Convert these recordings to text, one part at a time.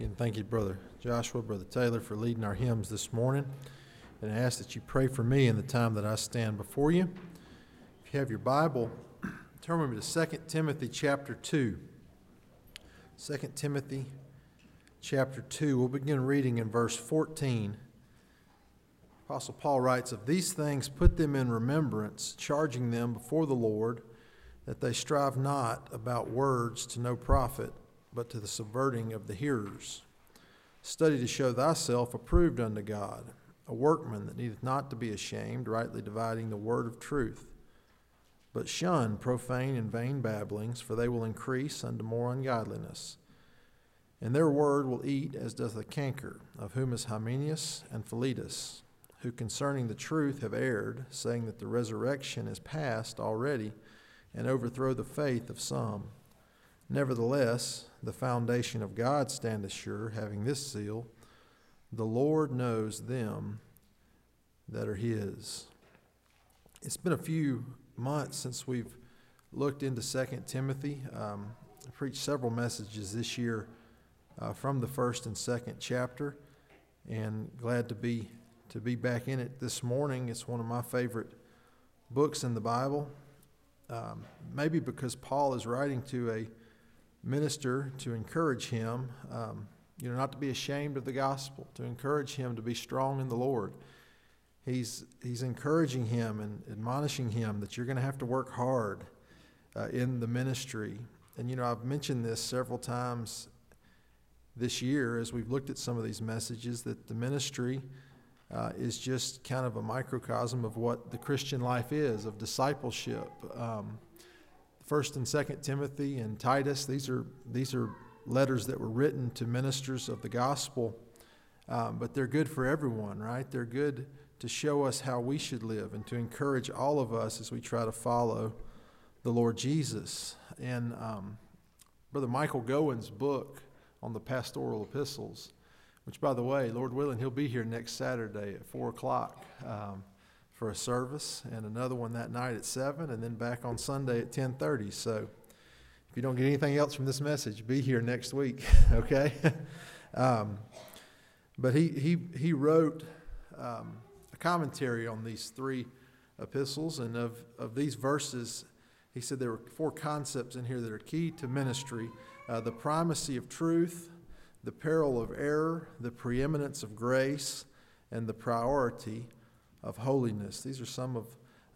Again, thank you, Brother Joshua, Brother Taylor, for leading our hymns this morning. And I ask that you pray for me in the time that I stand before you. If you have your Bible, turn with me to 2 Timothy chapter 2. 2 Timothy chapter 2. We'll begin reading in verse 14. Apostle Paul writes, Of these things put them in remembrance, charging them before the Lord that they strive not about words to no profit but to the subverting of the hearers. Study to show thyself approved unto God, a workman that needeth not to be ashamed, rightly dividing the word of truth. But shun profane and vain babblings, for they will increase unto more ungodliness. And their word will eat as doth the canker, of whom is Hymenaeus and Philetus, who concerning the truth have erred, saying that the resurrection is past already, and overthrow the faith of some. Nevertheless, the foundation of God standeth sure, having this seal The Lord knows them that are his. It's been a few months since we've looked into 2 Timothy. Um, I preached several messages this year uh, from the first and second chapter, and glad to be to be back in it this morning. It's one of my favorite books in the Bible. Um, maybe because Paul is writing to a minister to encourage him, um, you know, not to be ashamed of the gospel, to encourage him to be strong in the Lord. He's, he's encouraging him and admonishing him that you're going to have to work hard uh, in the ministry. And, you know, I've mentioned this several times this year as we've looked at some of these messages that the ministry uh, is just kind of a microcosm of what the Christian life is, of discipleship. Um, First and Second Timothy and Titus. These are these are letters that were written to ministers of the gospel, um, but they're good for everyone, right? They're good to show us how we should live and to encourage all of us as we try to follow the Lord Jesus. And um, Brother Michael Gowen's book on the pastoral epistles, which, by the way, Lord willing, he'll be here next Saturday at four o'clock. Um, for a service and another one that night at 7 and then back on Sunday at 10:30. So if you don't get anything else from this message, be here next week, okay? um, but he, he, he wrote um, a commentary on these three epistles, and of, of these verses, he said there were four concepts in here that are key to ministry uh, the primacy of truth, the peril of error, the preeminence of grace, and the priority of holiness. These are some of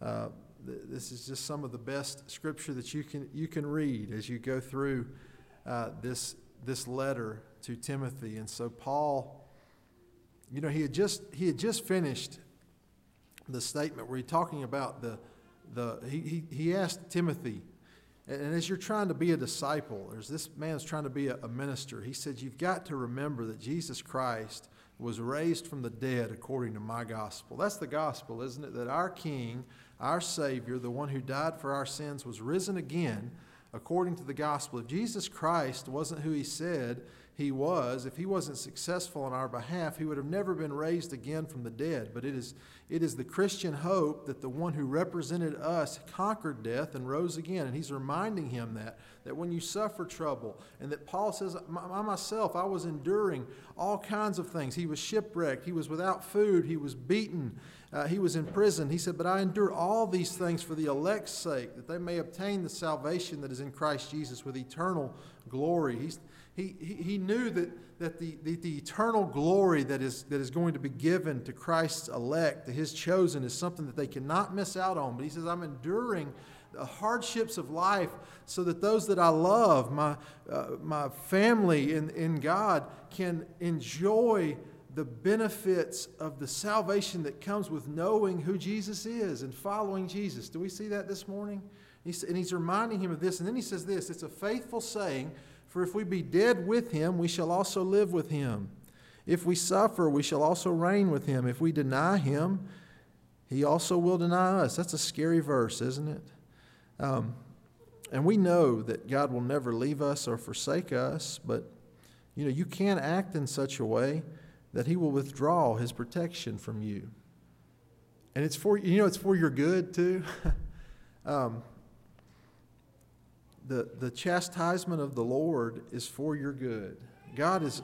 uh, this is just some of the best scripture that you can you can read as you go through uh, this this letter to Timothy. And so Paul, you know, he had just he had just finished the statement where he's talking about the the he he, he asked Timothy. And as you're trying to be a disciple, as this man's trying to be a, a minister, he said, You've got to remember that Jesus Christ was raised from the dead according to my gospel. That's the gospel, isn't it? That our King, our Savior, the one who died for our sins, was risen again according to the gospel. If Jesus Christ wasn't who he said he was, if he wasn't successful on our behalf, he would have never been raised again from the dead. But it is, it is the Christian hope that the one who represented us conquered death and rose again. And he's reminding him that, that when you suffer trouble, and that Paul says, I myself, I was enduring all kinds of things. He was shipwrecked, he was without food, he was beaten, uh, he was in prison. He said, But I endure all these things for the elect's sake, that they may obtain the salvation that is in Christ Jesus with eternal glory. He's, he, he, knew that, that the, the, the, eternal glory that is, that is going to be given to Christ's elect, to his chosen, is something that they cannot miss out on. But he says, I'm enduring the hardships of life so that those that I love, my, uh, my family in, in God, can enjoy the benefits of the salvation that comes with knowing who Jesus is and following Jesus. Do we see that this morning? And he's reminding him of this. And then he says this it's a faithful saying for if we be dead with him, we shall also live with him. If we suffer, we shall also reign with him. If we deny him, he also will deny us. That's a scary verse, isn't it? Um, and we know that God will never leave us or forsake us, but you know, you can't act in such a way that he will withdraw his protection from you. And it's for you know, it's for your good too. um, the, the chastisement of the Lord is for your good. God is,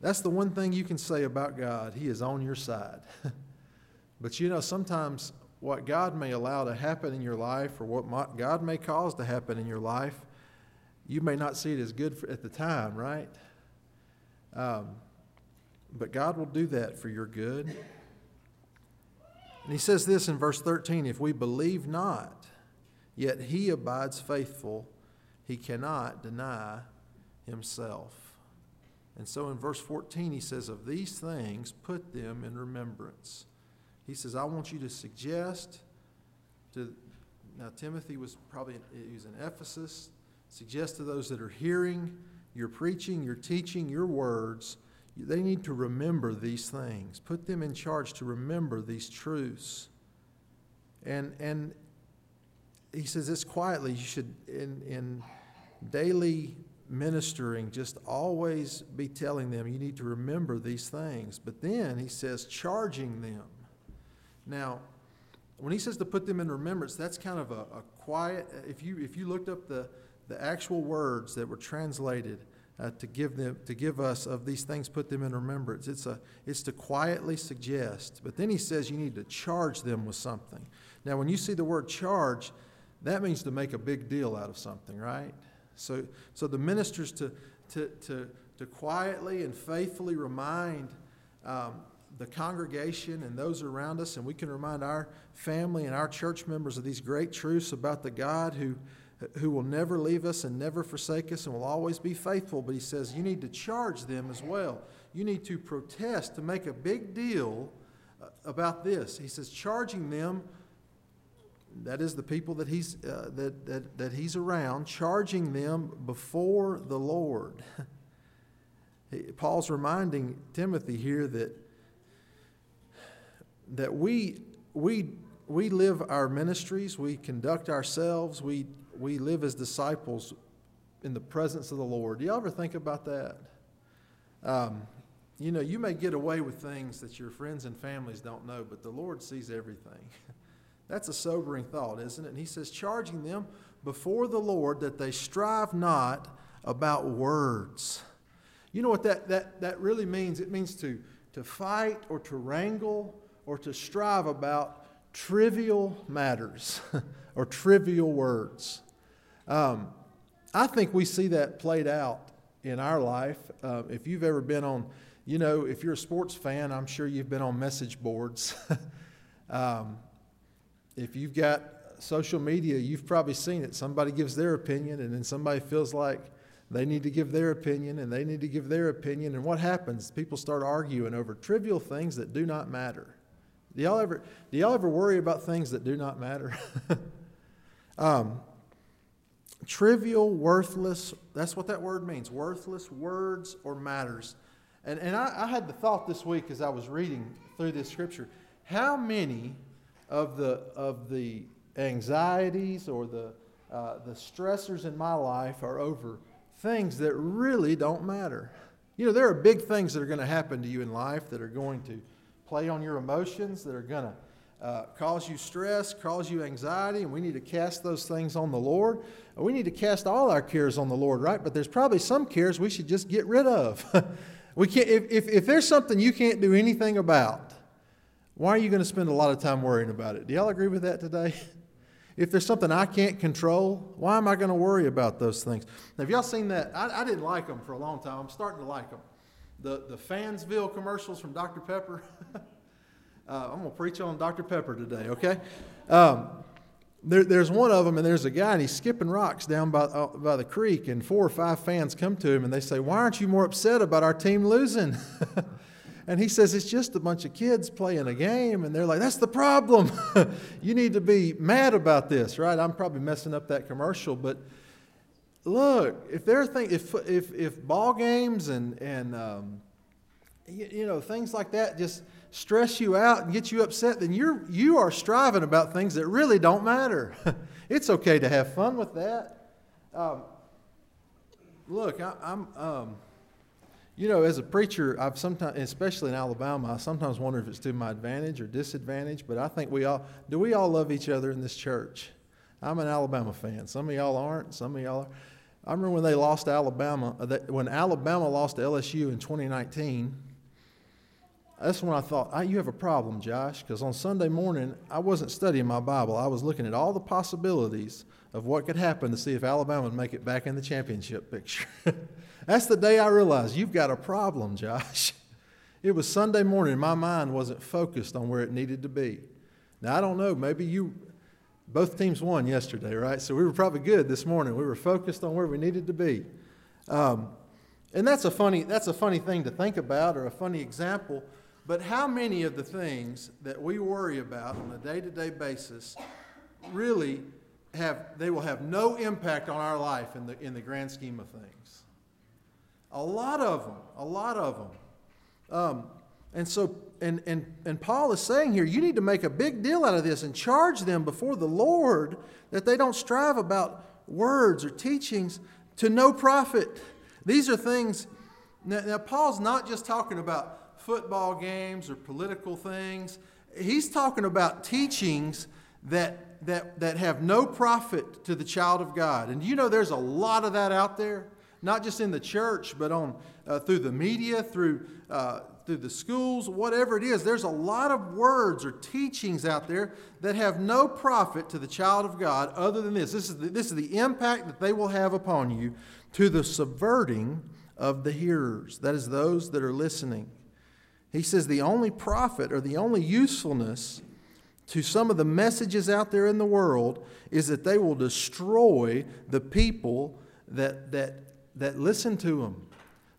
That's the one thing you can say about God. He is on your side. but you know, sometimes what God may allow to happen in your life or what God may cause to happen in your life, you may not see it as good for, at the time, right? Um, but God will do that for your good. And he says this in verse 13 if we believe not, yet he abides faithful, he cannot deny himself. And so in verse 14, he says, Of these things, put them in remembrance. He says, I want you to suggest to, now Timothy was probably, he was in Ephesus, suggest to those that are hearing your preaching, your teaching, your words, they need to remember these things. Put them in charge to remember these truths. And, and he says this quietly. You should, in, in daily ministering, just always be telling them you need to remember these things. But then he says, charging them. Now, when he says to put them in remembrance, that's kind of a, a quiet. If you if you looked up the the actual words that were translated uh, to give them to give us of these things, put them in remembrance. It's a it's to quietly suggest. But then he says you need to charge them with something. Now, when you see the word charge, that means to make a big deal out of something, right? So, so the ministers to, to, to, to quietly and faithfully remind um, the congregation and those around us, and we can remind our family and our church members of these great truths about the God who, who will never leave us and never forsake us and will always be faithful. But he says you need to charge them as well. You need to protest, to make a big deal uh, about this. He says, charging them that is the people that he's, uh, that, that, that he's around, charging them before the Lord. Paul's reminding Timothy here that, that we, we, we live our ministries, we conduct ourselves, we, we live as disciples in the presence of the Lord. Do you ever think about that? Um, you know, you may get away with things that your friends and families don't know, but the Lord sees everything. That's a sobering thought, isn't it? And he says, charging them before the Lord that they strive not about words. You know what that, that, that really means? It means to, to fight or to wrangle or to strive about trivial matters or trivial words. Um, I think we see that played out in our life. Uh, if you've ever been on, you know, if you're a sports fan, I'm sure you've been on message boards. um, if you've got social media, you've probably seen it. Somebody gives their opinion, and then somebody feels like they need to give their opinion, and they need to give their opinion. And what happens? People start arguing over trivial things that do not matter. Do y'all ever, do y'all ever worry about things that do not matter? um, trivial, worthless, that's what that word means worthless words or matters. And, and I, I had the thought this week as I was reading through this scripture how many of the, of the anxieties or the, uh, the stressors in my life are over things that really don't matter. You know, there are big things that are going to happen to you in life that are going to play on your emotions, that are going to uh, cause you stress, cause you anxiety, and we need to cast those things on the Lord. We need to cast all our cares on the Lord, right? But there's probably some cares we should just get rid of. we can't, if, if, if there's something you can't do anything about, why are you going to spend a lot of time worrying about it? Do y'all agree with that today? If there's something I can't control, why am I going to worry about those things? Now, have y'all seen that? I, I, didn't like them for a long time. I'm starting to like them. The, the Fansville commercials from Dr. Pepper. uh, I'm going to preach on Dr. Pepper today, okay? Um, there, there's one of them, and there's a guy, and he's skipping rocks down by, uh, by the creek, and four or five fans come to him, and they say, Why aren't you more upset about our team losing? And he says, It's just a bunch of kids playing a game. And they're like, That's the problem. you need to be mad about this, right? I'm probably messing up that commercial. But look, if there are things, if, if, if ball games and, and um, you, you know, things like that just stress you out and get you upset, then you're, you are striving about things that really don't matter. it's okay to have fun with that. Um, look, I, am um, you know, as a preacher, I've sometimes, especially in Alabama, I sometimes wonder if it's to my advantage or disadvantage. But I think we all do. We all love each other in this church. I'm an Alabama fan. Some of y'all aren't. Some of y'all are. I remember when they lost Alabama, uh, when Alabama lost to LSU in 2019. That's when I thought, oh, you have a problem, Josh, because on Sunday morning, I wasn't studying my Bible. I was looking at all the possibilities of what could happen to see if Alabama would make it back in the championship picture. That's the day I realized you've got a problem, Josh. It was Sunday morning. My mind wasn't focused on where it needed to be. Now, I don't know. Maybe you, both teams won yesterday, right? So we were probably good this morning. We were focused on where we needed to be. Um, and that's a funny, that's a funny thing to think about or a funny example. But how many of the things that we worry about on a day to day basis really have, they will have no impact on our life in the, in the grand scheme of things? A lot of them, a lot of them. Um, and so, and, and, and Paul is saying here, you need to make a big deal out of this and charge them before the Lord that they don't strive about words or teachings to no profit. These are things, now, now Paul's not just talking about football games or political things, he's talking about teachings that, that, that have no profit to the child of God. And you know, there's a lot of that out there, not just in the church, but on, uh, through the media, through uh, through the schools, whatever it is, there's a lot of words or teachings out there that have no profit to the child of God other than this. This is the, this is the impact that they will have upon you to the subverting of the hearers, that is, those that are listening. He says the only profit or the only usefulness to some of the messages out there in the world is that they will destroy the people that, that, that listen to them,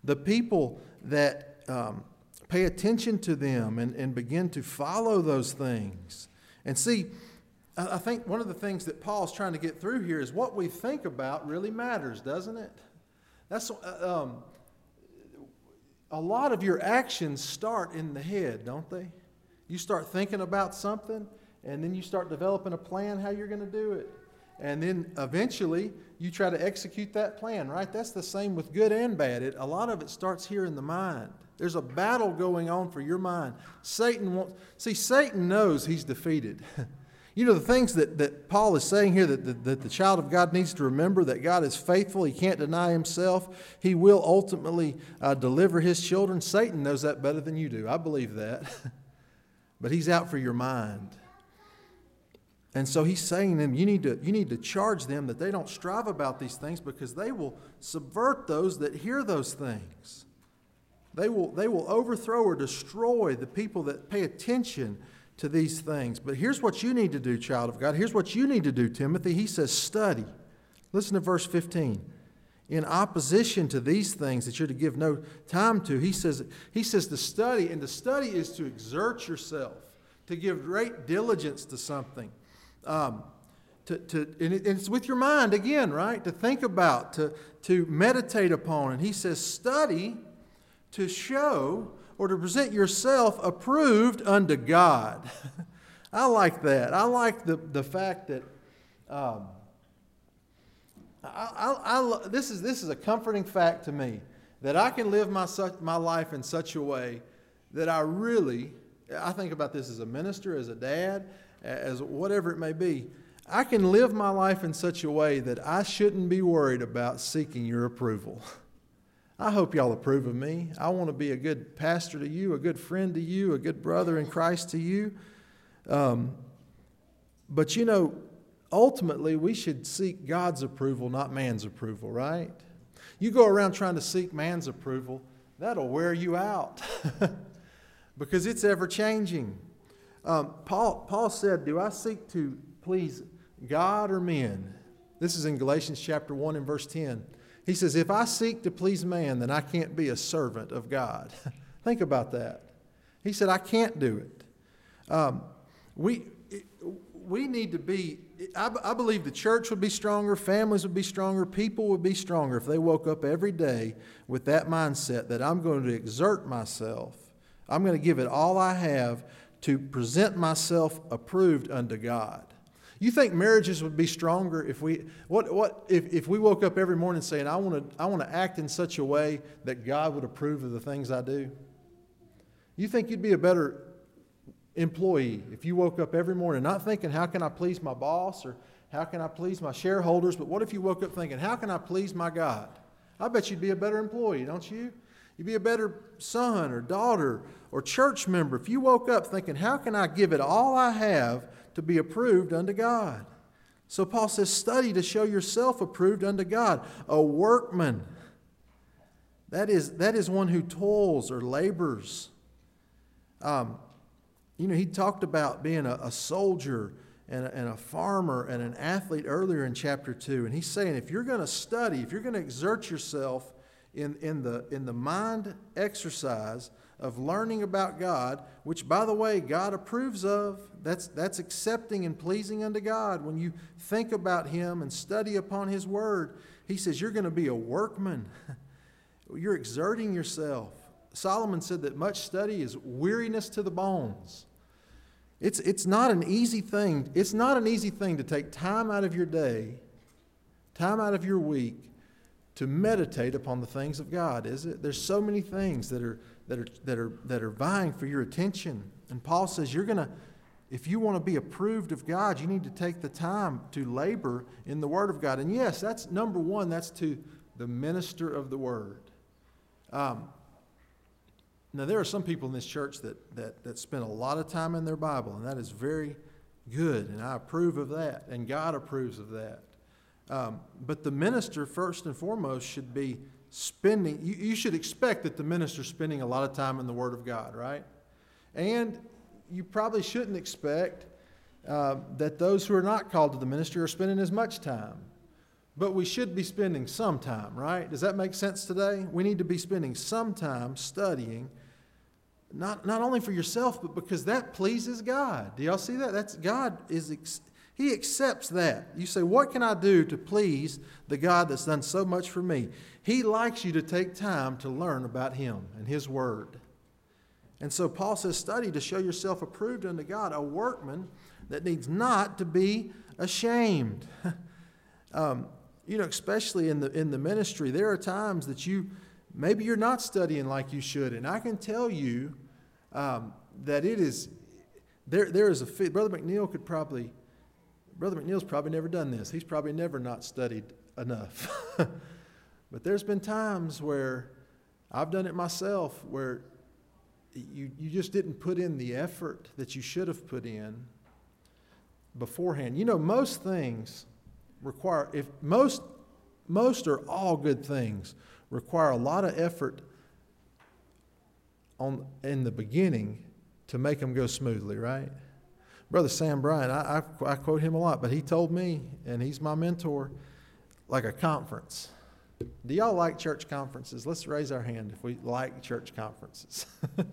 the people that. Um, pay attention to them and, and begin to follow those things. And see, I think one of the things that Paul's trying to get through here is what we think about really matters, doesn't it? That's uh, um, a lot of your actions start in the head, don't they? You start thinking about something, and then you start developing a plan how you're going to do it. And then eventually you try to execute that plan, right? That's the same with good and bad. It, a lot of it starts here in the mind. There's a battle going on for your mind. Satan wants, see, Satan knows he's defeated. you know, the things that, that Paul is saying here that, that, that the child of God needs to remember that God is faithful, he can't deny himself, he will ultimately uh, deliver his children. Satan knows that better than you do. I believe that. but he's out for your mind. And so he's saying to them, you need, to, you need to charge them that they don't strive about these things because they will subvert those that hear those things. They will, they will overthrow or destroy the people that pay attention to these things. But here's what you need to do, child of God. Here's what you need to do, Timothy. He says, study. Listen to verse 15. In opposition to these things that you're to give no time to, he says, he says to study, and to study is to exert yourself, to give great diligence to something. Um, to, to, and it's with your mind again, right? To think about, to, to meditate upon. And he says, study to show or to present yourself approved unto God. I like that. I like the, the fact that um, I, I, I, this, is, this is a comforting fact to me that I can live my, my life in such a way that I really, I think about this as a minister, as a dad, as whatever it may be. I can live my life in such a way that I shouldn't be worried about seeking your approval. I hope y'all approve of me. I want to be a good pastor to you, a good friend to you, a good brother in Christ to you. Um, but you know, ultimately, we should seek God's approval, not man's approval, right? You go around trying to seek man's approval, that'll wear you out because it's ever changing. Um, Paul, Paul said, Do I seek to please God or men? This is in Galatians chapter 1 and verse 10. He says, If I seek to please man, then I can't be a servant of God. Think about that. He said, I can't do it. Um, we, we need to be, I, I believe the church would be stronger, families would be stronger, people would be stronger if they woke up every day with that mindset that I'm going to exert myself. I'm going to give it all I have to present myself approved unto God. You think marriages would be stronger if we what what if, if we woke up every morning saying, I want to I want to act in such a way that God would approve of the things I do? You think you'd be a better employee if you woke up every morning not thinking, how can I please my boss or How can I please my shareholders? But what if you woke up thinking, how can I please my God? I bet you'd be a better employee, don't you? You'd be a better son or daughter or church member if you woke up thinking, how can I give it all I have to be approved unto God? So Paul says, study to show yourself approved unto God, a workman. That is, that is one who toils or labors. Um, you know, he talked about being a, a soldier and a, and a farmer and an athlete earlier in chapter 2. And he's saying if you're going to study, if you're going to exert yourself in, in, the, in the mind exercise of learning about God, which, by the way, God approves of, that's, that's accepting and pleasing unto God. When you think about Him and study upon His Word, He says you're going to be a workman. you're exerting yourself. Solomon said that much study is weariness to the bones. It's, it's not an easy thing. It's not an easy thing to take time out of your day, time out of your week, to meditate upon the things of God, is it? There's so many things that are that are that are that are vying for your attention. And Paul says you're gonna if you want to be approved of God, you need to take the time to labor in the Word of God. And yes, that's number one, that's to the minister of the Word. Um, now, there are some people in this church that, that, that spend a lot of time in their Bible, and that is very good, and I approve of that, and God approves of that. Um, but the minister, first and foremost, should be spending, you, you should expect that the minister's spending a lot of time in the Word of God, right? And you probably shouldn't expect uh, that those who are not called to the ministry are spending as much time. But we should be spending some time, right? Does that make sense today? We need to be spending some time studying not, not only for yourself, but because that pleases God. Do y'all see that? That's God is He accepts that. You say, What can I do to please the God that's done so much for me? He likes you to take time to learn about Him and His Word. And so Paul says, Study to show yourself approved unto God, a workman that needs not to be ashamed. um, you know, especially in the in the ministry, there are times that you maybe you're not studying like you should, and I can tell you um, that it is there. There is a. Brother McNeil could probably. Brother McNeil's probably never done this. He's probably never not studied enough. but there's been times where I've done it myself where you, you just didn't put in the effort that you should have put in beforehand. You know, most things require, if most, most or all good things require a lot of effort on, in the beginning to make them go smoothly, right? Brother Sam Bryan, I, I, I, quote him a lot, but he told me, and he's my mentor, like a conference. Do y'all like church conferences? Let's raise our hand if we like church conferences.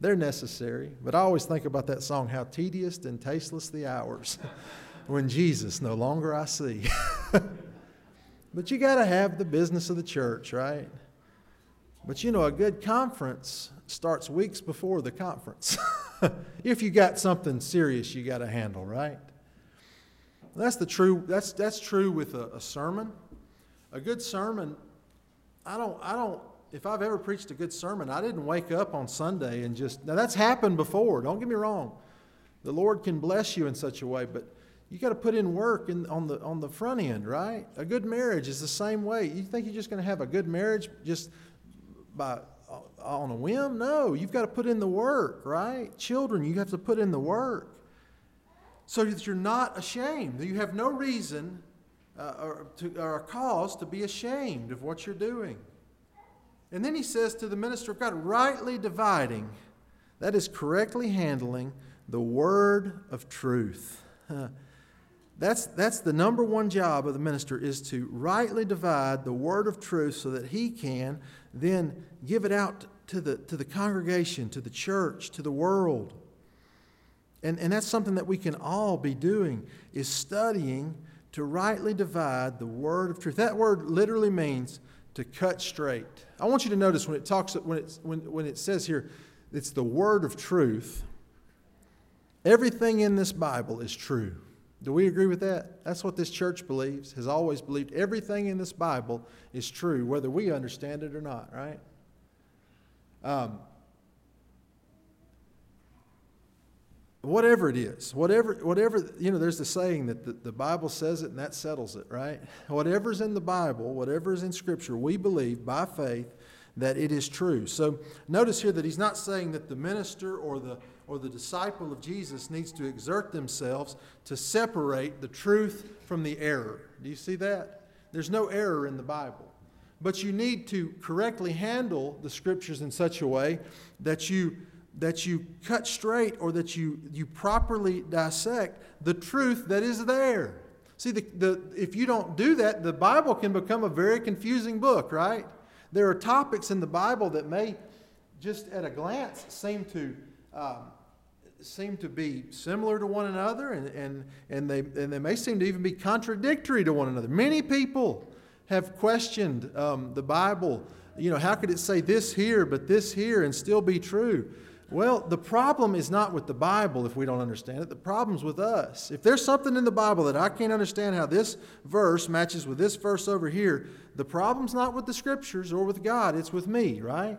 They're necessary, but I always think about that song, How Tedious and Tasteless the Hours, when Jesus no longer I see. but you got to have the business of the church, right? But you know, a good conference starts weeks before the conference. if you got something serious you got to handle, right? That's the true. That's that's true with a, a, sermon. A good sermon. I don't. I don't. If I've ever preached a good sermon, I didn't wake up on Sunday and just. Now that's happened before. Don't get me wrong. The Lord can bless you in such a way, but you got to put in work in, on the on the front end, right? A good marriage is the same way. You think you're just going to have a good marriage just by on a whim? No, you've got to put in the work, right? Children, you have to put in the work so that you're not ashamed. That You have no reason uh, or, to, or a cause to be ashamed of what you're doing. And then he says to the minister of God, rightly dividing, that is correctly handling the word of truth. That's, that's the number one job of the minister is to rightly divide the word of truth so that he can then give it out to the, to the congregation, to the church, to the world. And, and that's something that we can all be doing is studying to rightly divide the word of truth. That word literally means to cut straight. I want you to notice when it talks when it's when, when it says here it's the word of truth. Everything in this Bible is true. Do we agree with that? That's what this church believes, has always believed. Everything in this Bible is true, whether we understand it or not, right? Um, whatever it is, whatever, whatever, you know, there's the saying that the, the Bible says it and that settles it, right? Whatever's in the Bible, whatever is in Scripture, we believe by faith that it is true. So notice here that he's not saying that the minister or the or the disciple of Jesus needs to exert themselves to separate the truth from the error. Do you see that? There's no error in the Bible. But you need to correctly handle the scriptures in such a way that you that you cut straight or that you, you properly dissect the truth that is there. See, the, the, if you don't do that, the Bible can become a very confusing book, right? There are topics in the Bible that may just at a glance seem to, um, seem to be similar to one another, and, and, and, they, and they may seem to even be contradictory to one another. Many people have questioned um, the Bible. You know, how could it say this here, but this here, and still be true? Well, the problem is not with the Bible if we don't understand it. The problem's with us. If there's something in the Bible that I can't understand how this verse matches with this verse over here, the problem's not with the scriptures or with God, it's with me, right?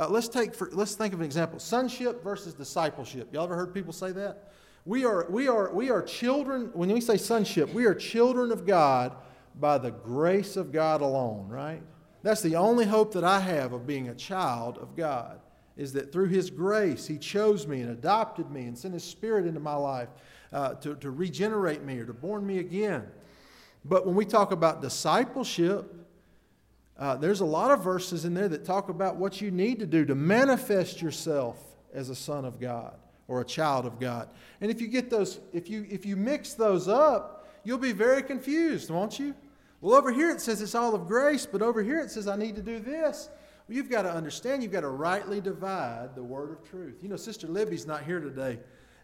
Uh, let's take for, let's think of an example. Sonship versus discipleship. Y'all ever heard people say that? We are we are we are children when we say sonship, we are children of God by the grace of God alone, right? That's the only hope that I have of being a child of God is that through His grace, He chose me and adopted me and sent His Spirit into my life uh, to, to regenerate me or to born me again. But when we talk about discipleship, uh, there's a lot of verses in there that talk about what you need to do to manifest yourself as a son of God or a child of God. And if you get those, if you if you mix those up, you'll be very confused, won't you? Well, over here it says it's all of grace, but over here it says I need to do this. Well, you've got to understand, you've got to rightly divide the word of truth. You know, Sister Libby's not here today.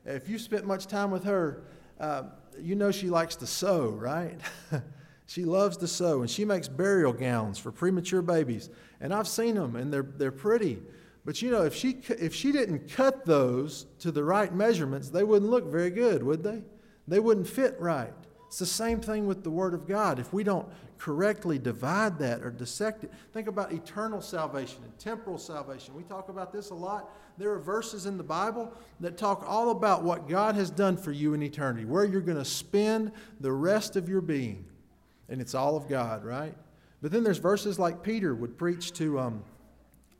If you spent much time with her, uh, you know she likes to sew, right? she loves to sew, and she makes burial gowns for premature babies. And I've seen them, and they're, they're pretty. But you know, if she, if she didn't cut those to the right measurements, they wouldn't look very good, would they? They wouldn't fit right. It's the same thing with the Word of God. If we don't correctly divide that or dissect it, think about eternal salvation and temporal salvation. We talk about this a lot. There are verses in the Bible that talk all about what God has done for you in eternity, where you're going to spend the rest of your being. And it's all of God, right? But then there's verses like Peter would preach to um,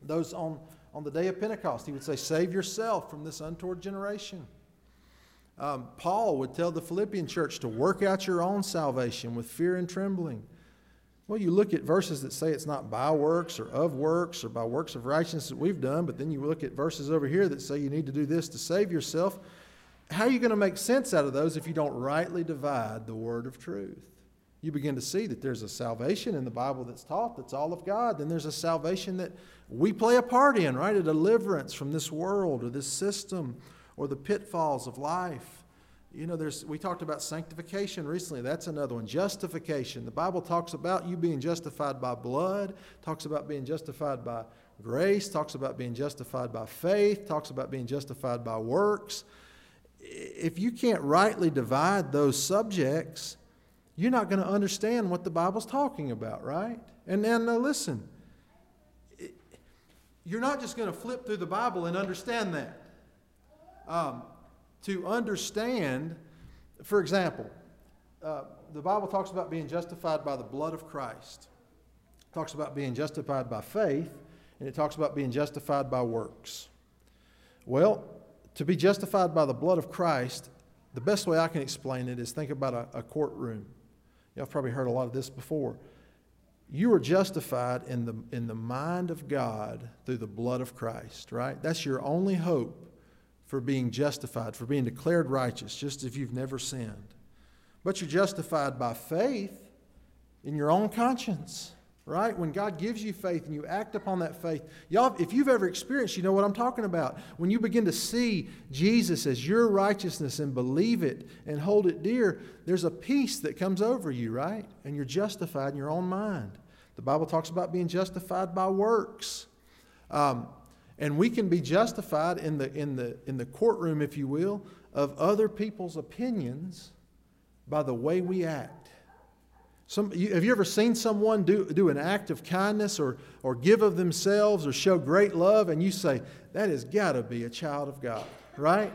those on, on the day of Pentecost. He would say, Save yourself from this untoward generation. Um, Paul would tell the Philippian church to work out your own salvation with fear and trembling. Well, you look at verses that say it's not by works or of works or by works of righteousness that we've done, but then you look at verses over here that say you need to do this to save yourself. How are you going to make sense out of those if you don't rightly divide the word of truth? You begin to see that there's a salvation in the Bible that's taught that's all of God. Then there's a salvation that we play a part in, right? A deliverance from this world or this system or the pitfalls of life. You know, there's, we talked about sanctification recently. That's another one. Justification. The Bible talks about you being justified by blood, talks about being justified by grace, talks about being justified by faith, talks about being justified by works. If you can't rightly divide those subjects, you're not going to understand what the Bible's talking about, right? And then uh, listen, you're not just going to flip through the Bible and understand that. Um, to understand, for example, uh, the Bible talks about being justified by the blood of Christ, it talks about being justified by faith, and it talks about being justified by works. Well, to be justified by the blood of Christ, the best way I can explain it is think about a, a courtroom. Y'all probably heard a lot of this before. You are justified in the, in the mind of God through the blood of Christ, right? That's your only hope for being justified, for being declared righteous, just if you've never sinned. But you're justified by faith in your own conscience, right? When God gives you faith and you act upon that faith. Y'all, if you've ever experienced, you know what I'm talking about. When you begin to see Jesus as your righteousness and believe it and hold it dear, there's a peace that comes over you, right? And you're justified in your own mind. The Bible talks about being justified by works. Um, and we can be justified in the, in, the, in the courtroom, if you will, of other people's opinions by the way we act. Some, you, have you ever seen someone do, do an act of kindness or, or give of themselves or show great love, and you say, that has got to be a child of God, right?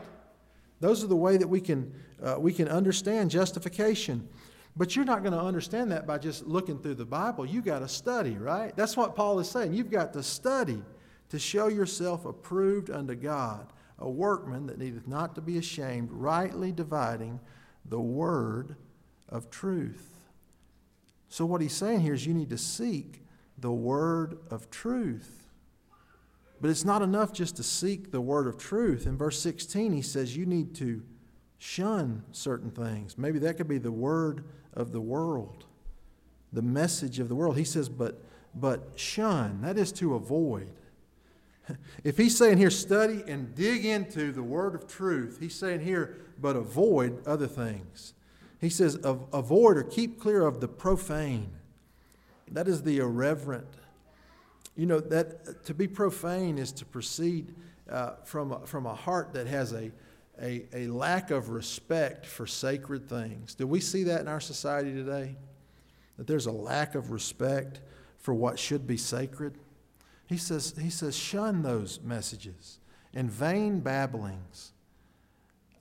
Those are the way that we can, uh, we can understand justification. But you're not going to understand that by just looking through the Bible. You've got to study, right? That's what Paul is saying. You've got to study to show yourself approved unto God, a workman that needeth not to be ashamed, rightly dividing the word of truth. So, what he's saying here is you need to seek the word of truth. But it's not enough just to seek the word of truth. In verse 16, he says you need to shun certain things. Maybe that could be the word of the world, the message of the world. He says, but, but shun, that is to avoid. If he's saying here, study and dig into the word of truth, he's saying here, but avoid other things. He says, avoid or keep clear of the profane. That is the irreverent. You know, that to be profane is to proceed uh, from, a, from a heart that has a, a, a lack of respect for sacred things. Do we see that in our society today? That there's a lack of respect for what should be sacred? He says, he says shun those messages and vain babblings.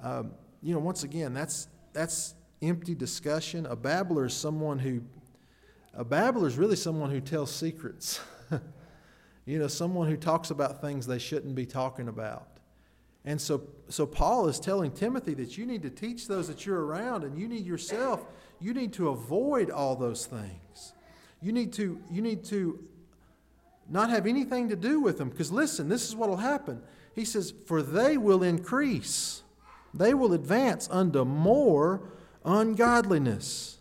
Um, you know, once again, that's, that's empty discussion. A babbler is someone who, a babbler is really someone who tells secrets. you know, someone who talks about things they shouldn't be talking about. And so, so Paul is telling Timothy that you need to teach those that you're around, and you need yourself, you need to avoid all those things. You need to, you need to not have anything to do with them. Because listen, this is what will happen. He says, For they will increase, they will advance unto more ungodliness.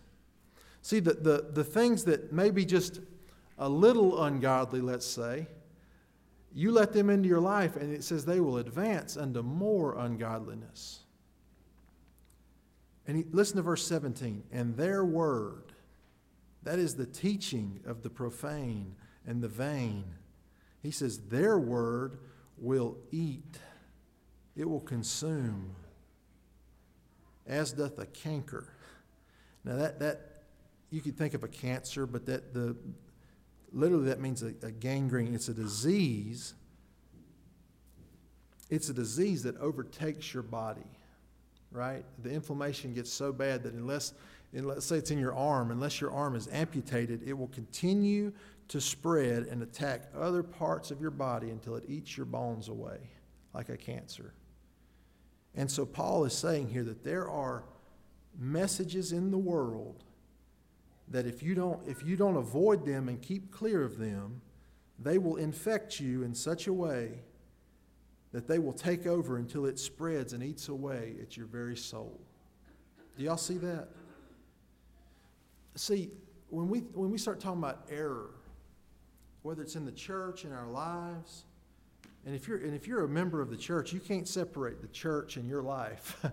See, the, the, the things that may be just a little ungodly, let's say, you let them into your life, and it says they will advance unto more ungodliness. And he, listen to verse 17. And their word, that is the teaching of the profane and the vain. He says, their word will eat, it will consume, as doth a canker. Now, that, that you could think of a cancer, but that the literally that means a, a gangrene. It's a disease. It's a disease that overtakes your body, right? The inflammation gets so bad that unless, and let's say it's in your arm, unless your arm is amputated, it will continue to spread and attack other parts of your body until it eats your bones away, like a cancer. And so Paul is saying here that there are messages in the world that if you don't if you don't avoid them and keep clear of them, they will infect you in such a way that they will take over until it spreads and eats away at your very soul. Do y'all see that? See, when we when we start talking about error, whether it's in the church in our lives, and if you're and if you're a member of the church, you can't separate the church and your life.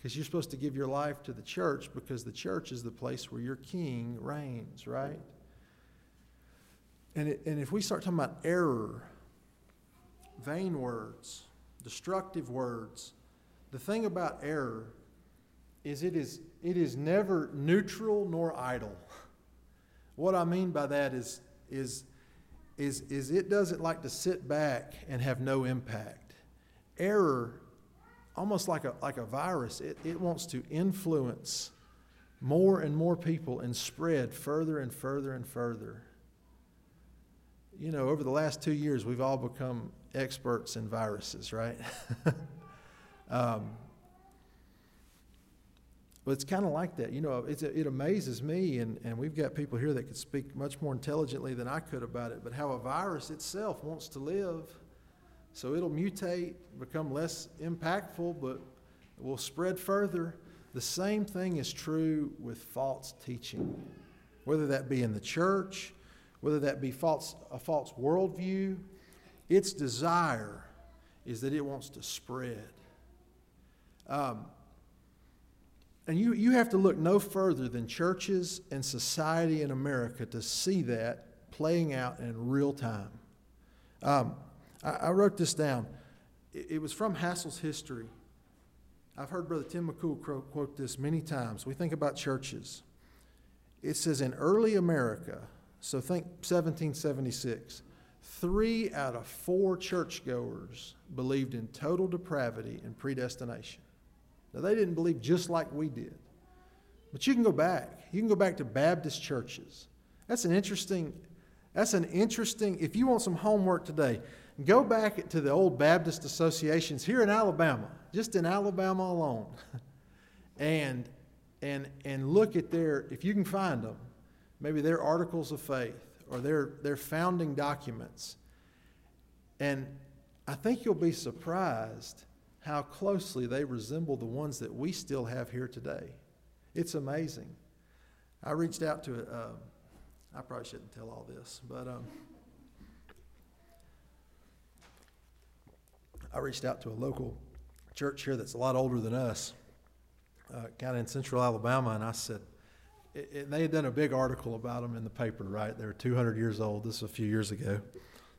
Because you're supposed to give your life to the church because the church is the place where your king reigns, right? And, it, and if we start talking about error, vain words, destructive words, the thing about error is it is, it is never neutral nor idle. What I mean by that is, is, is, is it doesn't like to sit back and have no impact. Error almost like a, like a virus, it, it wants to influence more and more people and spread further and further and further. You know, over the last two years, we've all become experts in viruses, right? um, but it's kind of like that. You know, it amazes me, and, and we've got people here that could speak much more intelligently than I could about it, but how a virus itself wants to live so it'll mutate, become less impactful, but will spread further. The same thing is true with false teaching, whether that be in the church, whether that be false, a false worldview. Its desire is that it wants to spread. Um, and you, you have to look no further than churches and society in America to see that playing out in real time. Um, I, I wrote this down. It, it, was from Hassell's History. I've heard Brother Tim McCool quote, quote this many times. We think about churches. It says in early America, so think 1776, three out of four churchgoers believed in total depravity and predestination. Now, they didn't believe just like we did. But you can go back. You can go back to Baptist churches. That's an interesting, that's an interesting, if you want some homework today, go back to the old Baptist associations here in Alabama, just in Alabama alone, and, and, and look at their, if you can find them, maybe their articles of faith or their, their founding documents. And I think you'll be surprised how closely they resemble the ones that we still have here today. It's amazing. I reached out to, uh, I probably shouldn't tell all this, but um, I reached out to a local church here that's a lot older than us, uh, kind of in central Alabama, and I said, it, they had done a big article about them in the paper, right? They were 200 years old. This was a few years ago.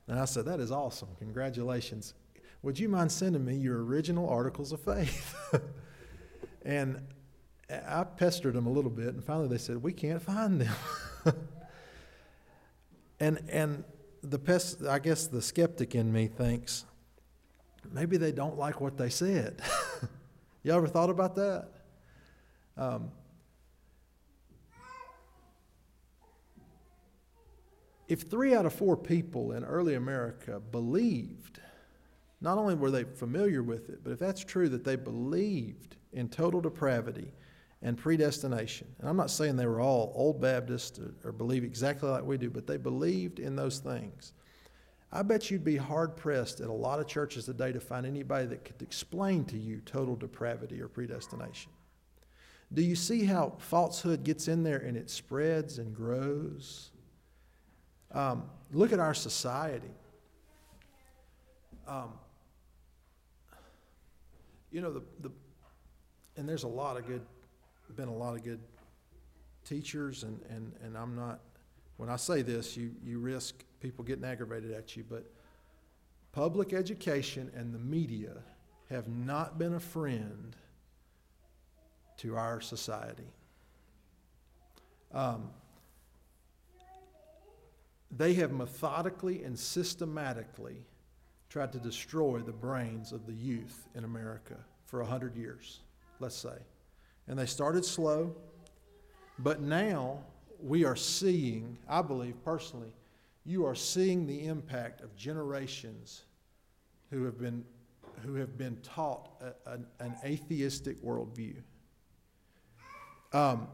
And I said, That is awesome. Congratulations. Would you mind sending me your original articles of faith? and I pestered them a little bit, and finally they said, We can't find them. and, and the pest, I guess the skeptic in me thinks, maybe they don't like what they said. you ever thought about that? Um, if three out of four people in early America believed, not only were they familiar with it, but if that's true that they believed in total depravity and predestination, and I'm not saying they were all old Baptists or, or believe exactly like we do, but they believed in those things. I bet you'd be hard pressed at a lot of churches today to find anybody that could explain to you total depravity or predestination. Do you see how falsehood gets in there and it spreads and grows? Um, look at our society. Um, you know, the, the, and there's a lot of good, been a lot of good teachers, and, and, and I'm not, when I say this, you, you risk people getting aggravated at you, but public education and the media have not been a friend to our society. Um, they have methodically and systematically tried to destroy the brains of the youth in America for 100 years, let's say. And they started slow, but now we are seeing, I believe personally, you are seeing the impact of generations who have been, who have been taught a, an, an atheistic worldview. Um,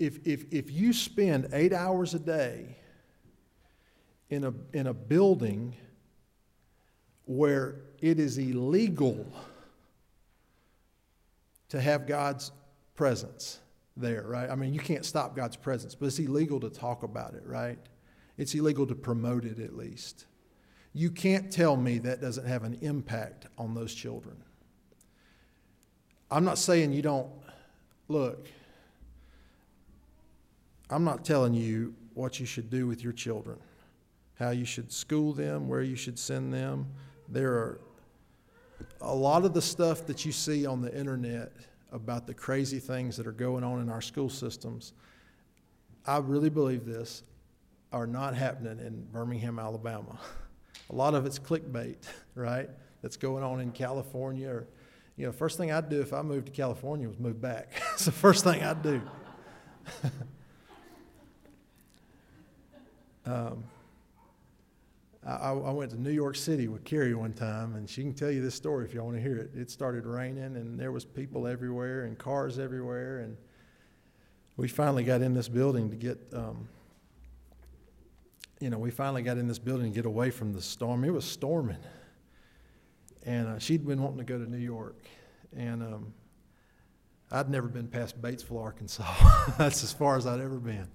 if, if, if you spend eight hours a day in a, in a building where it is illegal to have God's presence there, right? I mean, you can't stop God's presence, but it's illegal to talk about it, right? It's illegal to promote it at least. You can't tell me that doesn't have an impact on those children. I'm not saying you don't, look, I'm not telling you what you should do with your children how you should school them, where you should send them. There are a lot of the stuff that you see on the internet about the crazy things that are going on in our school systems. I really believe this are not happening in Birmingham, Alabama. A lot of it's clickbait, right? That's going on in California or you know, first thing I'd do if I moved to California was move back. it's the first thing I'd do. um, I, I, went to New York City with Carrie one time, and she can tell you this story if you want to hear it. It started raining, and there was people everywhere and cars everywhere, and we finally got in this building to get, um, you know, we finally got in this building to get away from the storm. It was storming, and uh, she'd been wanting to go to New York, and um, I'd never been past Batesville, Arkansas. That's as far as I'd ever been.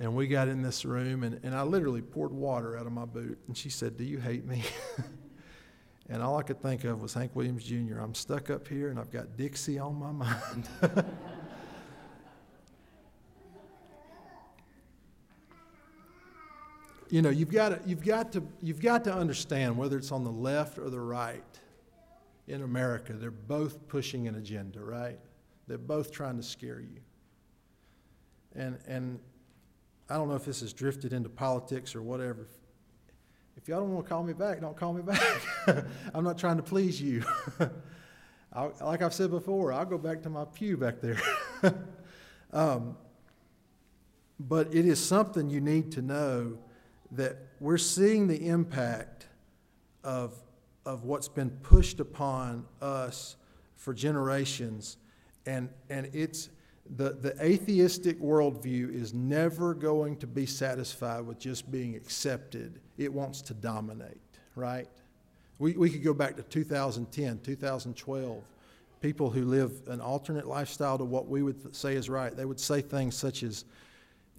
And we got in this room, and, and I literally poured water out of my boot. And she said, Do you hate me? and all I could think of was Hank Williams Jr. I'm stuck up here, and I've got Dixie on my mind. you know, you've got, to, you've, got to, you've got to understand whether it's on the left or the right in America, they're both pushing an agenda, right? They're both trying to scare you. And, and I don't know if this has drifted into politics or whatever. If y'all don't want to call me back, don't call me back. I'm not trying to please you. I'll, like I've said before, I'll go back to my pew back there. um, but it is something you need to know that we're seeing the impact of, of what's been pushed upon us for generations. And, and it's the, the atheistic worldview is never going to be satisfied with just being accepted. It wants to dominate, right? We, we could go back to 2010, 2012. People who live an alternate lifestyle to what we would say is right, they would say things such as,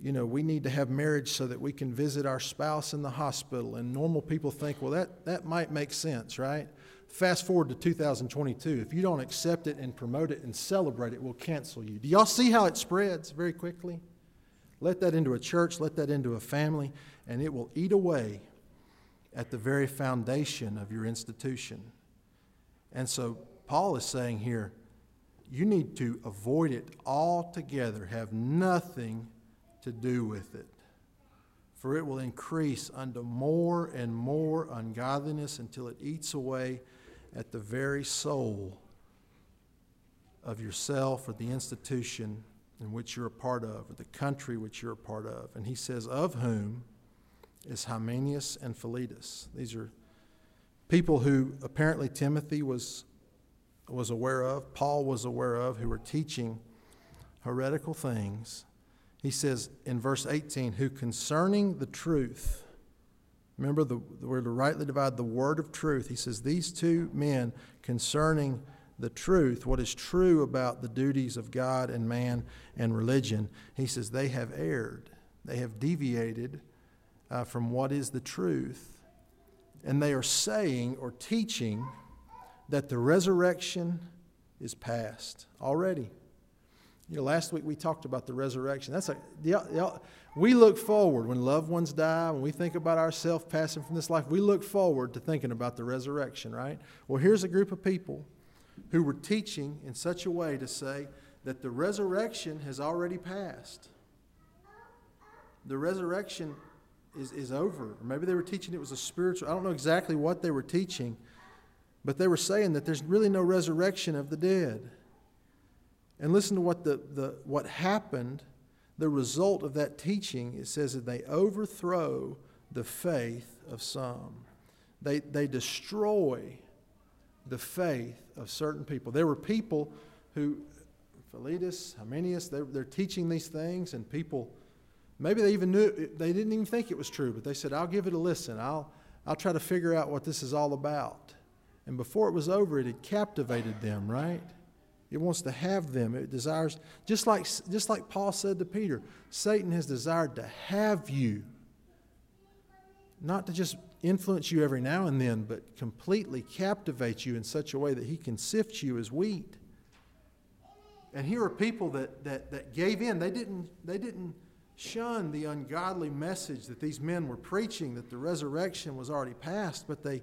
you know, we need to have marriage so that we can visit our spouse in the hospital. And normal people think, well, that, that might make sense, right? Fast forward to 2022. If you don't accept it and promote it and celebrate it, we'll cancel you. Do y'all see how it spreads very quickly? Let that into a church, let that into a family, and it will eat away at the very foundation of your institution. And so Paul is saying here, you need to avoid it altogether, have nothing to do with it. For it will increase unto more and more ungodliness until it eats away at the very soul of yourself or the institution in which you're a part of, or the country which you're a part of. And he says, Of whom is Hymenaeus and Philetus. These are people who apparently Timothy was, was aware of, Paul was aware of, who were teaching heretical things he says in verse 18, who concerning the truth, remember the, we're to rightly divide the word of truth. He says, these two men concerning the truth, what is true about the duties of God and man and religion, he says, they have erred. They have deviated uh, from what is the truth. And they are saying or teaching that the resurrection is past already. You know, last week we talked about the resurrection. That's a, we look forward when loved ones die, when we think about ourselves passing from this life, we look forward to thinking about the resurrection, right? Well, here's a group of people who were teaching in such a way to say that the resurrection has already passed. The resurrection is, is over. Or maybe they were teaching it was a spiritual, I don't know exactly what they were teaching, but they were saying that there's really no resurrection of the dead. And listen to what, the, the, what happened, the result of that teaching. It says that they overthrow the faith of some, they, they destroy the faith of certain people. There were people who, Philetus, Hymenaeus, they're, they're teaching these things, and people, maybe they even knew, they didn't even think it was true, but they said, I'll give it a listen. I'll, I'll try to figure out what this is all about. And before it was over, it had captivated them, right? It wants to have them. It desires, just like, just like Paul said to Peter, Satan has desired to have you. Not to just influence you every now and then, but completely captivate you in such a way that he can sift you as wheat. And here are people that, that, that gave in. They didn't, they didn't shun the ungodly message that these men were preaching, that the resurrection was already past, but they,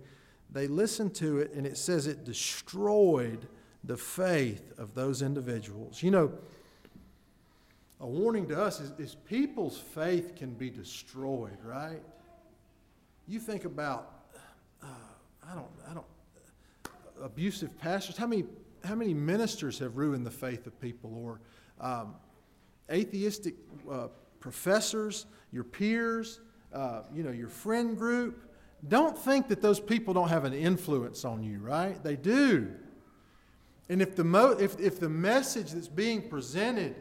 they listened to it, and it says it destroyed the faith of those individuals. You know, a warning to us is, is people's faith can be destroyed, right? You think about, uh, I don't, I don't, abusive pastors. How many, how many ministers have ruined the faith of people, or um, atheistic uh, professors, your peers, uh, you know, your friend group? Don't think that those people don't have an influence on you, right? They do. And if the, mo- if, if the message that's being presented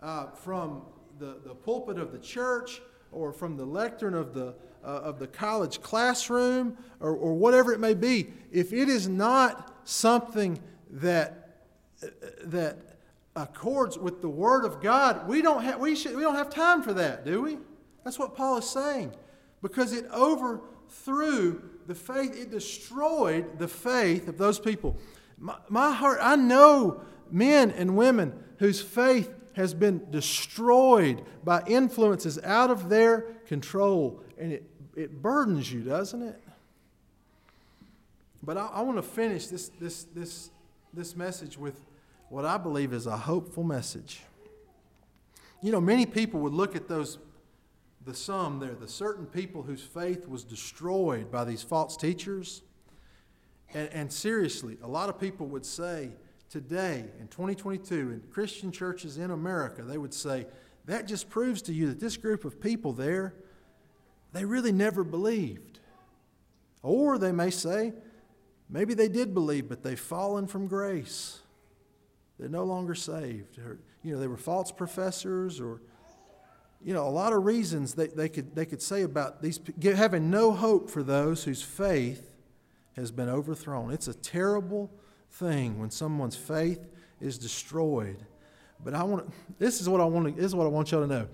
uh, from the, the pulpit of the church or from the lectern of the, uh, of the college classroom or, or whatever it may be, if it is not something that, that accords with the Word of God, we don't, have, we, should, we don't have time for that, do we? That's what Paul is saying. Because it overthrew the faith, it destroyed the faith of those people. My, my heart, I know men and women whose faith has been destroyed by influences out of their control. And it, it burdens you, doesn't it? But I, I want to finish this, this, this, this message with what I believe is a hopeful message. You know, many people would look at those, the sum there, the certain people whose faith was destroyed by these false teachers, And, and seriously, a lot of people would say today in 2022 in Christian churches in America, they would say, that just proves to you that this group of people there, they really never believed. Or they may say, maybe they did believe, but they've fallen from grace. They're no longer saved. Or, you know, they were false professors or you know, a lot of reasons they, they, could, they could say about these, having no hope for those whose faith has been overthrown. It's a terrible thing when someone's faith is destroyed. But I want this is what I want this is what I want y'all to know.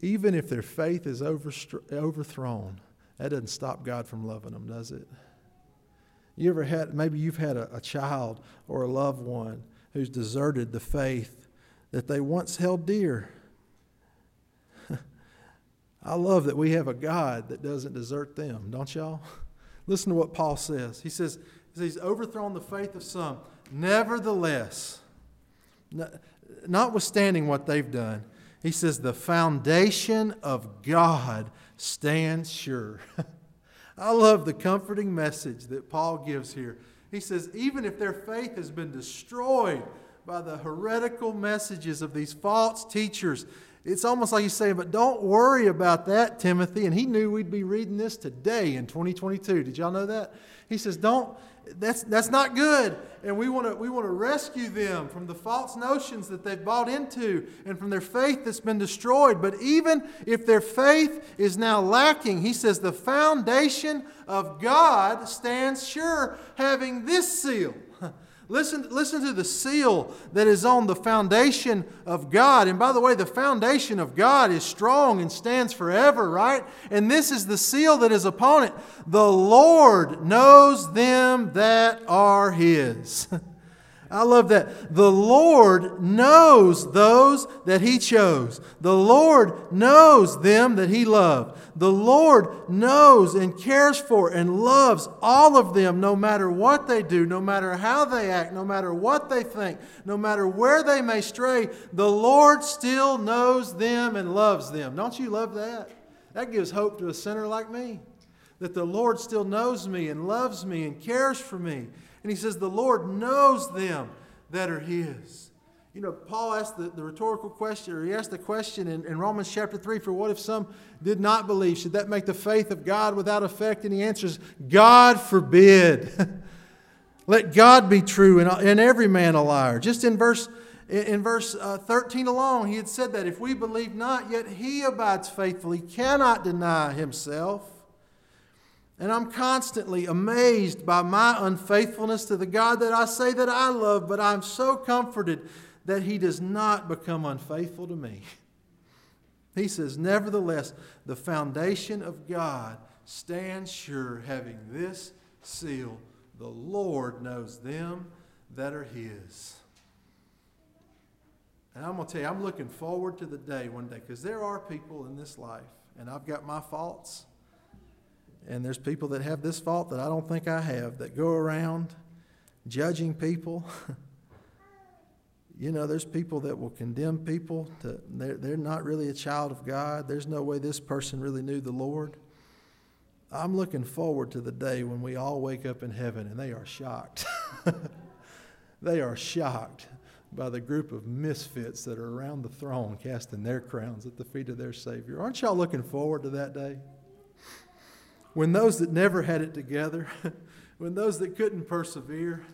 Even if their faith is overthrown, that doesn't stop God from loving them, does it? You ever had, maybe you've had a, a child or a loved one who's deserted the faith that they once held dear. I love that we have a God that doesn't desert them, don't y'all? Listen to what Paul says. He says, He's overthrown the faith of some. Nevertheless, notwithstanding what they've done, he says, the foundation of God stands sure. I love the comforting message that Paul gives here. He says, even if their faith has been destroyed by the heretical messages of these false teachers, it's almost like he's saying, but don't worry about that, Timothy. And he knew we'd be reading this today in 2022. Did y'all know that? He says, don't, that's, that's not good. And we want to we want to rescue them from the false notions that they've bought into and from their faith that's been destroyed. But even if their faith is now lacking, he says the foundation of God stands sure, having this seal. Listen, listen to the seal that is on the foundation of God. And by the way, the foundation of God is strong and stands forever, right? And this is the seal that is upon it. The Lord knows them that are His. I love that. The Lord knows those that He chose. The Lord knows them that He loved. The Lord knows and cares for and loves all of them no matter what they do, no matter how they act, no matter what they think, no matter where they may stray. The Lord still knows them and loves them. Don't you love that? That gives hope to a sinner like me. That the Lord still knows me and loves me and cares for me and he says, The Lord knows them that are his. You know, Paul asked the, the rhetorical question, or he asked the question in, in Romans chapter 3 for what if some did not believe? Should that make the faith of God without effect? And he answers, God forbid. Let God be true and, and every man a liar. Just in verse, in verse uh, 13 alone, he had said that if we believe not, yet he abides faithful. He cannot deny himself. And I'm constantly amazed by my unfaithfulness to the God that I say that I love, but I'm so comforted that He does not become unfaithful to me. He says, Nevertheless, the foundation of God stands sure, having this seal the Lord knows them that are His. And I'm going to tell you, I'm looking forward to the day one day because there are people in this life, and I've got my faults. And there's people that have this fault that I don't think I have that go around judging people. you know, there's people that will condemn people. To, they're, they're not really a child of God. There's no way this person really knew the Lord. I'm looking forward to the day when we all wake up in heaven and they are shocked. they are shocked by the group of misfits that are around the throne casting their crowns at the feet of their Savior. Aren't y'all looking forward to that day? When those that never had it together, when those that couldn't persevere,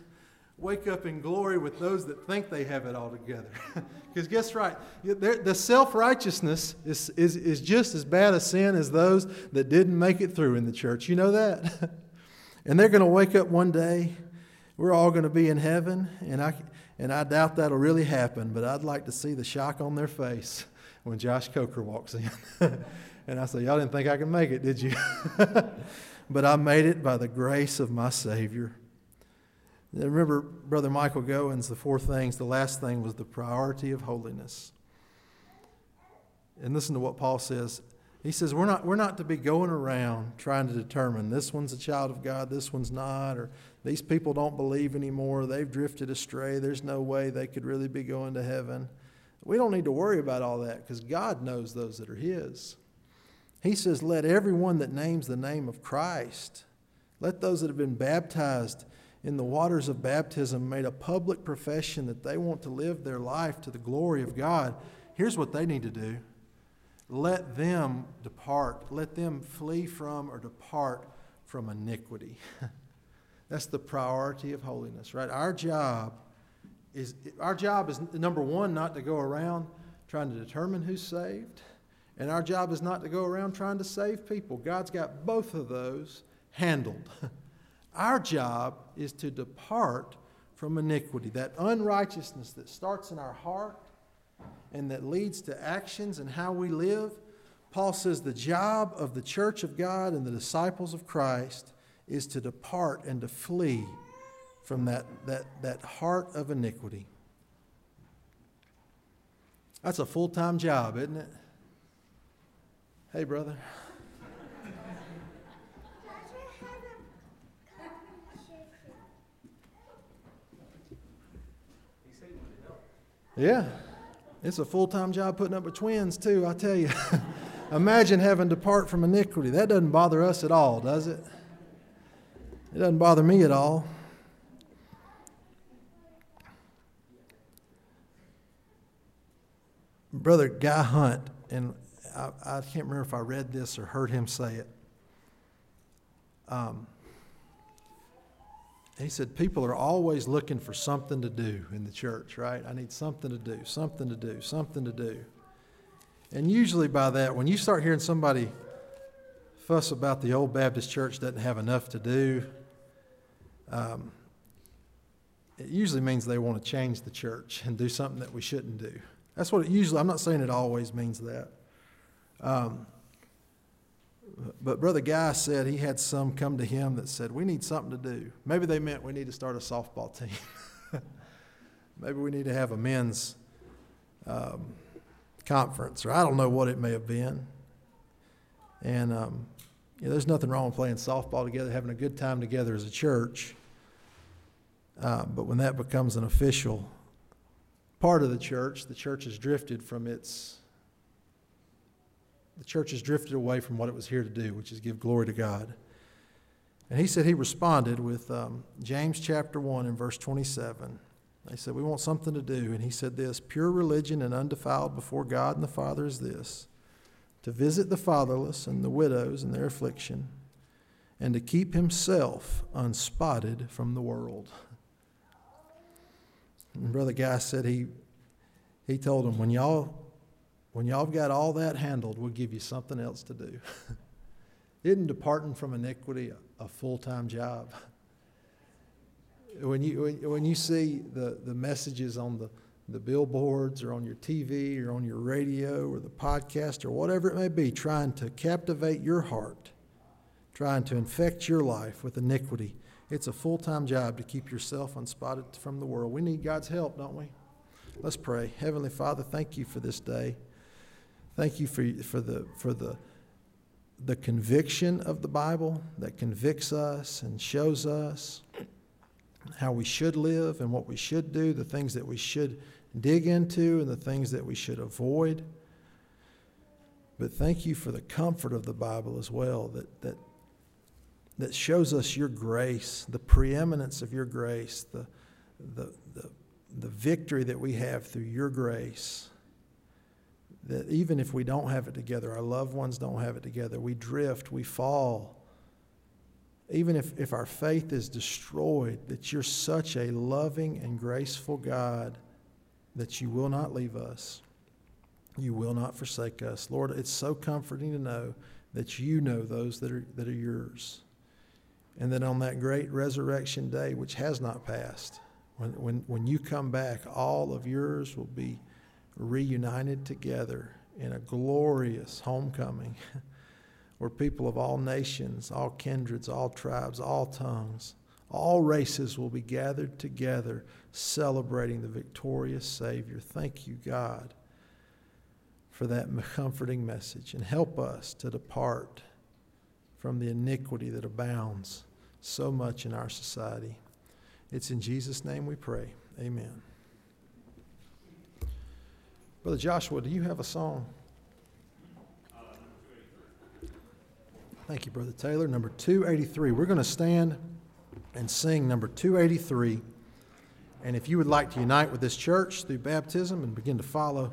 wake up in glory with those that think they have it all together. Because guess right, the self righteousness is, is, is just as bad a sin as those that didn't make it through in the church. You know that? and they're going to wake up one day. We're all going to be in heaven, and I, and I doubt that'll really happen, but I'd like to see the shock on their face when Josh Coker walks in. And I said, Y'all didn't think I could make it, did you? but I made it by the grace of my Savior. remember, Brother Michael Goins, the four things, the last thing was the priority of holiness. And listen to what Paul says. He says, we're not, we're not to be going around trying to determine this one's a child of God, this one's not, or these people don't believe anymore, they've drifted astray, there's no way they could really be going to heaven. We don't need to worry about all that because God knows those that are His. He says, Let everyone that names the name of Christ Let those that have been baptized in the waters of baptism made a public profession that they want to live their life to the glory of God. Here's what they need to do let them depart, let them flee from or depart from iniquity. That's the priority of holiness, right? Our job is our job is number one not to go around trying to determine who's saved, and our job is not to go around trying to save people. God's got both of those handled. Our job is to depart from iniquity, that unrighteousness that starts in our heart and that leads to actions and how we live. Paul says the job of the church of God and the disciples of Christ is to depart and to flee from that, that, that heart of iniquity. That's a full time job, isn't it? Hey, brother. Yeah. It's a full time job putting up with twins, too, I tell you. Imagine having to part from iniquity. That doesn't bother us at all, does it? It doesn't bother me at all. Brother Guy Hunt, and I, I, can't remember if I read this or heard him say it. Um, he said, People are always looking for something to do in the church, right? I need something to do, something to do, something to do. And usually by that, when you start hearing somebody fuss about the old Baptist church doesn't have enough to do, um, it usually means they want to change the church and do something that we shouldn't do. That's what it usually, I'm not saying it always means that. Um, but Brother Guy said he had some come to him that said, We need something to do. Maybe they meant we need to start a softball team. Maybe we need to have a men's um, conference, or I don't know what it may have been. And um, there's nothing wrong with playing softball together, having a good time together as a church. Uh, but when that becomes an official part of the church, the church has drifted from its the church has drifted away from what it was here to do, which is give glory to God. And he said he responded with um, James chapter 1 and verse 27. They said, We want something to do. And he said this Pure religion and undefiled before God and the Father is this to visit the fatherless and the widows in their affliction, and to keep himself unspotted from the world. And Brother Guy said he, he told them, When y'all when y'all have got all that handled, we'll give you something else to do. Isn't departing from iniquity a, a full time job? when, you, when, when you see the, the messages on the, the billboards or on your TV or on your radio or the podcast or whatever it may be, trying to captivate your heart, trying to infect your life with iniquity, it's a full time job to keep yourself unspotted from the world. We need God's help, don't we? Let's pray. Heavenly Father, thank you for this day. Thank you for, for, the, for the, the conviction of the Bible that convicts us and shows us how we should live and what we should do, the things that we should dig into and the things that we should avoid. But thank you for the comfort of the Bible as well that, that, that shows us your grace, the preeminence of your grace, the, the, the, the victory that we have through your grace that even if we don't have it together, our loved ones don't have it together, we drift, we fall. Even if, if our faith is destroyed, that you're such a loving and graceful God that you will not leave us. You will not forsake us. Lord, it's so comforting to know that you know those that are, that are yours. And that on that great resurrection day, which has not passed, when, when, when you come back, all of yours will be reunited together in a glorious homecoming where people of all nations, all kindreds, all tribes, all tongues, all races will be gathered together celebrating the victorious Savior. Thank you, God, for that comforting message. And help us to depart from the iniquity that abounds so much in our society. It's in Jesus' name we pray. Amen. Brother Joshua, do you have a song? Thank you, Brother Taylor. Number 283. We're going to stand and sing number 283. And if you would like to unite with this church through baptism and begin to follow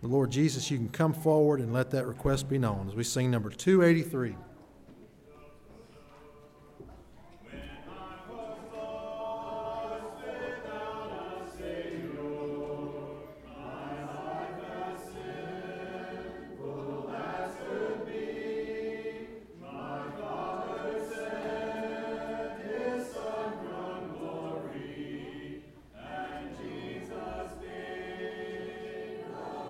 the Lord Jesus, you can come forward and let that request be known as we sing number 283.